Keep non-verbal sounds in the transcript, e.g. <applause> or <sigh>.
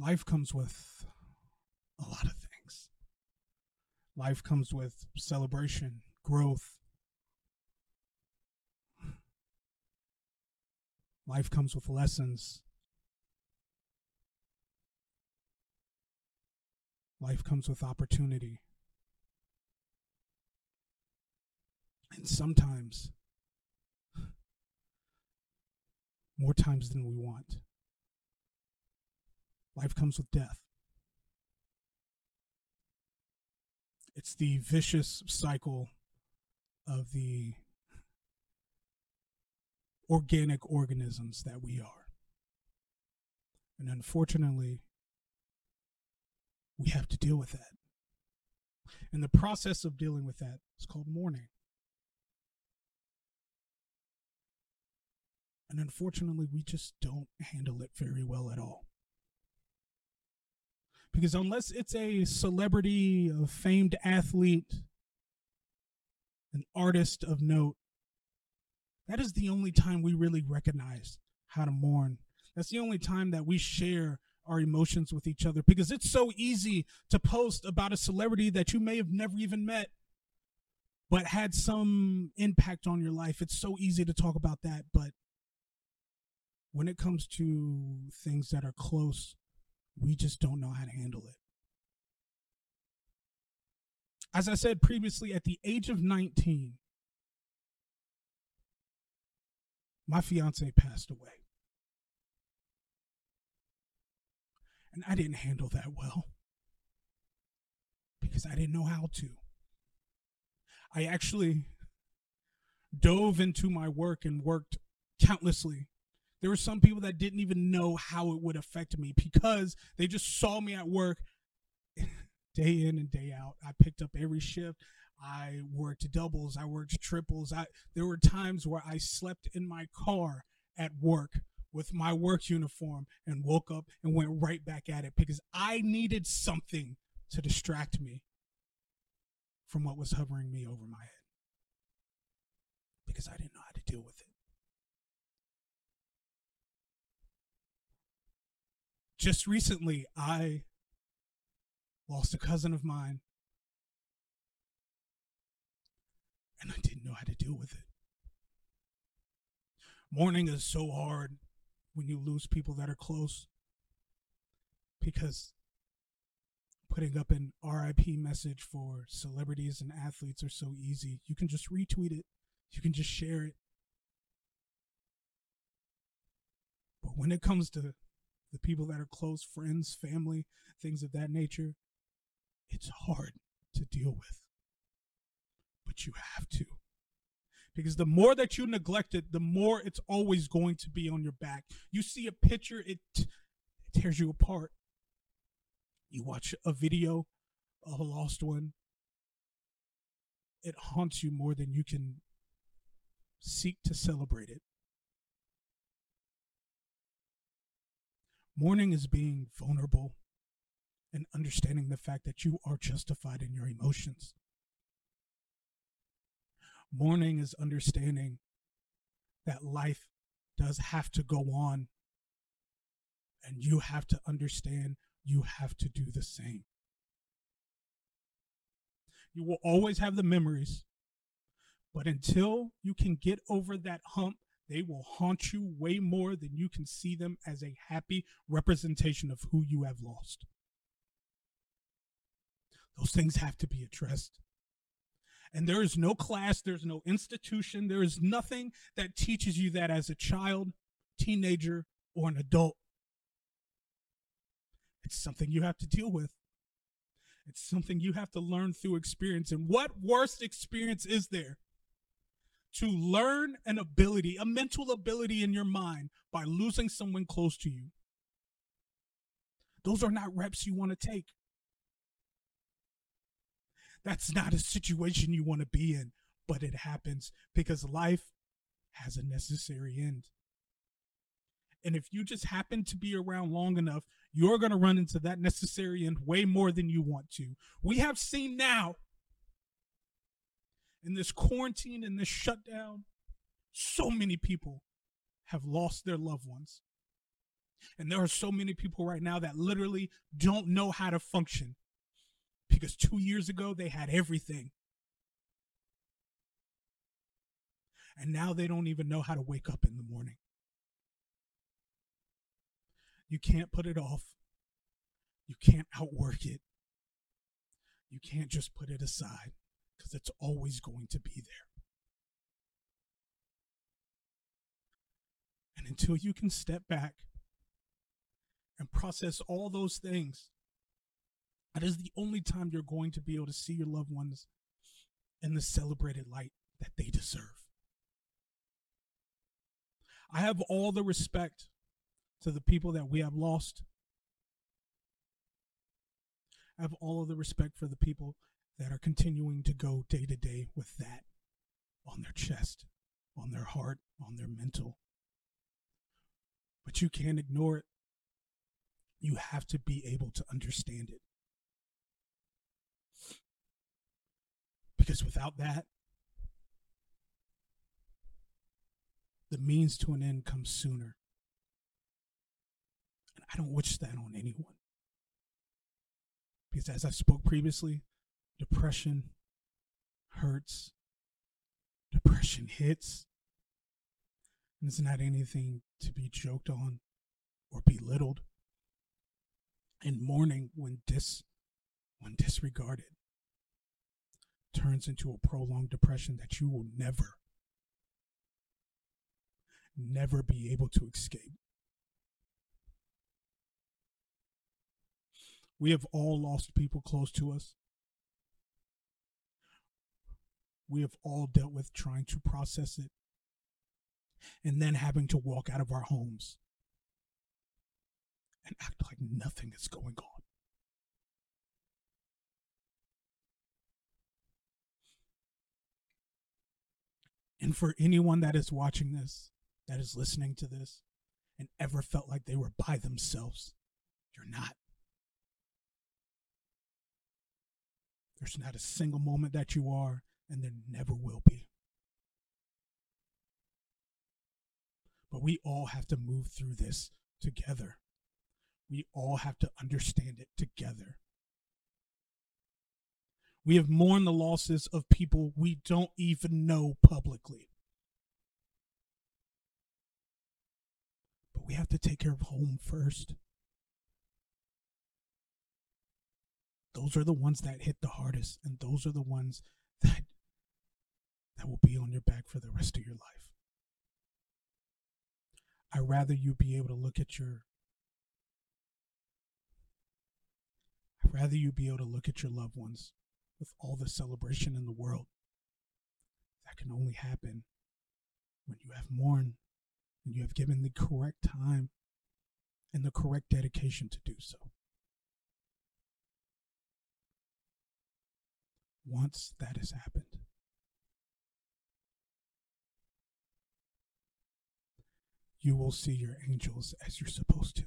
life comes with a lot of things. Life comes with celebration, growth. Life comes with lessons. Life comes with opportunity. And sometimes, more times than we want, life comes with death. It's the vicious cycle of the organic organisms that we are. And unfortunately, we have to deal with that. And the process of dealing with that is called mourning. And unfortunately, we just don't handle it very well at all. Because unless it's a celebrity, a famed athlete, an artist of note, that is the only time we really recognize how to mourn. That's the only time that we share our emotions with each other because it's so easy to post about a celebrity that you may have never even met but had some impact on your life. It's so easy to talk about that, but when it comes to things that are close, we just don't know how to handle it. As I said previously, at the age of 19, my fiance passed away. And I didn't handle that well because I didn't know how to. I actually dove into my work and worked countlessly there were some people that didn't even know how it would affect me because they just saw me at work <laughs> day in and day out. I picked up every shift. I worked doubles. I worked triples. I there were times where I slept in my car at work with my work uniform and woke up and went right back at it because I needed something to distract me from what was hovering me over my head because I didn't know how to deal with it. Just recently I lost a cousin of mine and I didn't know how to deal with it. Mourning is so hard when you lose people that are close because putting up an RIP message for celebrities and athletes are so easy. You can just retweet it, you can just share it. But when it comes to the people that are close, friends, family, things of that nature, it's hard to deal with. But you have to. Because the more that you neglect it, the more it's always going to be on your back. You see a picture, it, it tears you apart. You watch a video of a lost one, it haunts you more than you can seek to celebrate it. Mourning is being vulnerable and understanding the fact that you are justified in your emotions. Mourning is understanding that life does have to go on, and you have to understand you have to do the same. You will always have the memories, but until you can get over that hump they will haunt you way more than you can see them as a happy representation of who you have lost. Those things have to be addressed. And there is no class, there's no institution, there is nothing that teaches you that as a child, teenager, or an adult. It's something you have to deal with. It's something you have to learn through experience. And what worst experience is there to learn an ability, a mental ability in your mind by losing someone close to you. Those are not reps you want to take. That's not a situation you want to be in, but it happens because life has a necessary end. And if you just happen to be around long enough, you're going to run into that necessary end way more than you want to. We have seen now in this quarantine, and this shutdown, so many people have lost their loved ones. And there are so many people right now that literally don't know how to function because two years ago they had everything. And now they don't even know how to wake up in the morning. You can't put it off. You can't outwork it. You can't just put it aside because it's always going to be there. And until you can step back and process all those things, that is the only time you're going to be able to see your loved ones in the celebrated light that they deserve. I have all the respect to the people that we have lost. I have all of the respect for the people that are continuing to go day to day with that on their chest, on their heart, on their mental. But you can't ignore it. You have to be able to understand it. Because without that, the means to an end comes sooner. And I don't wish that on anyone. Because as I spoke previously, depression hurts, depression hits. And it's not anything to be joked on or belittled. And mourning when dis when disregarded turns into a prolonged depression that you will never never be able to escape. We have all lost people close to us. We have all dealt with trying to process it and then having to walk out of our homes and act like nothing is going on. And for anyone that is watching this, that is listening to this and ever felt like they were by themselves. You're not. There's not a single moment that you are, and there never will be. But we all have to move through this together. We all have to understand it together. We have mourned the losses of people we don't even know publicly. But we have to take care of home first. Those are the ones that hit the hardest, and those are the ones that that will be on your back for the rest of your life. I'd rather you be able to look at your I'd rather you be able to look at your loved ones with all the celebration in the world. That can only happen when you have mourned and you have given the correct time and the correct dedication to do so. Once that has happened, you will see your angels as you're supposed to.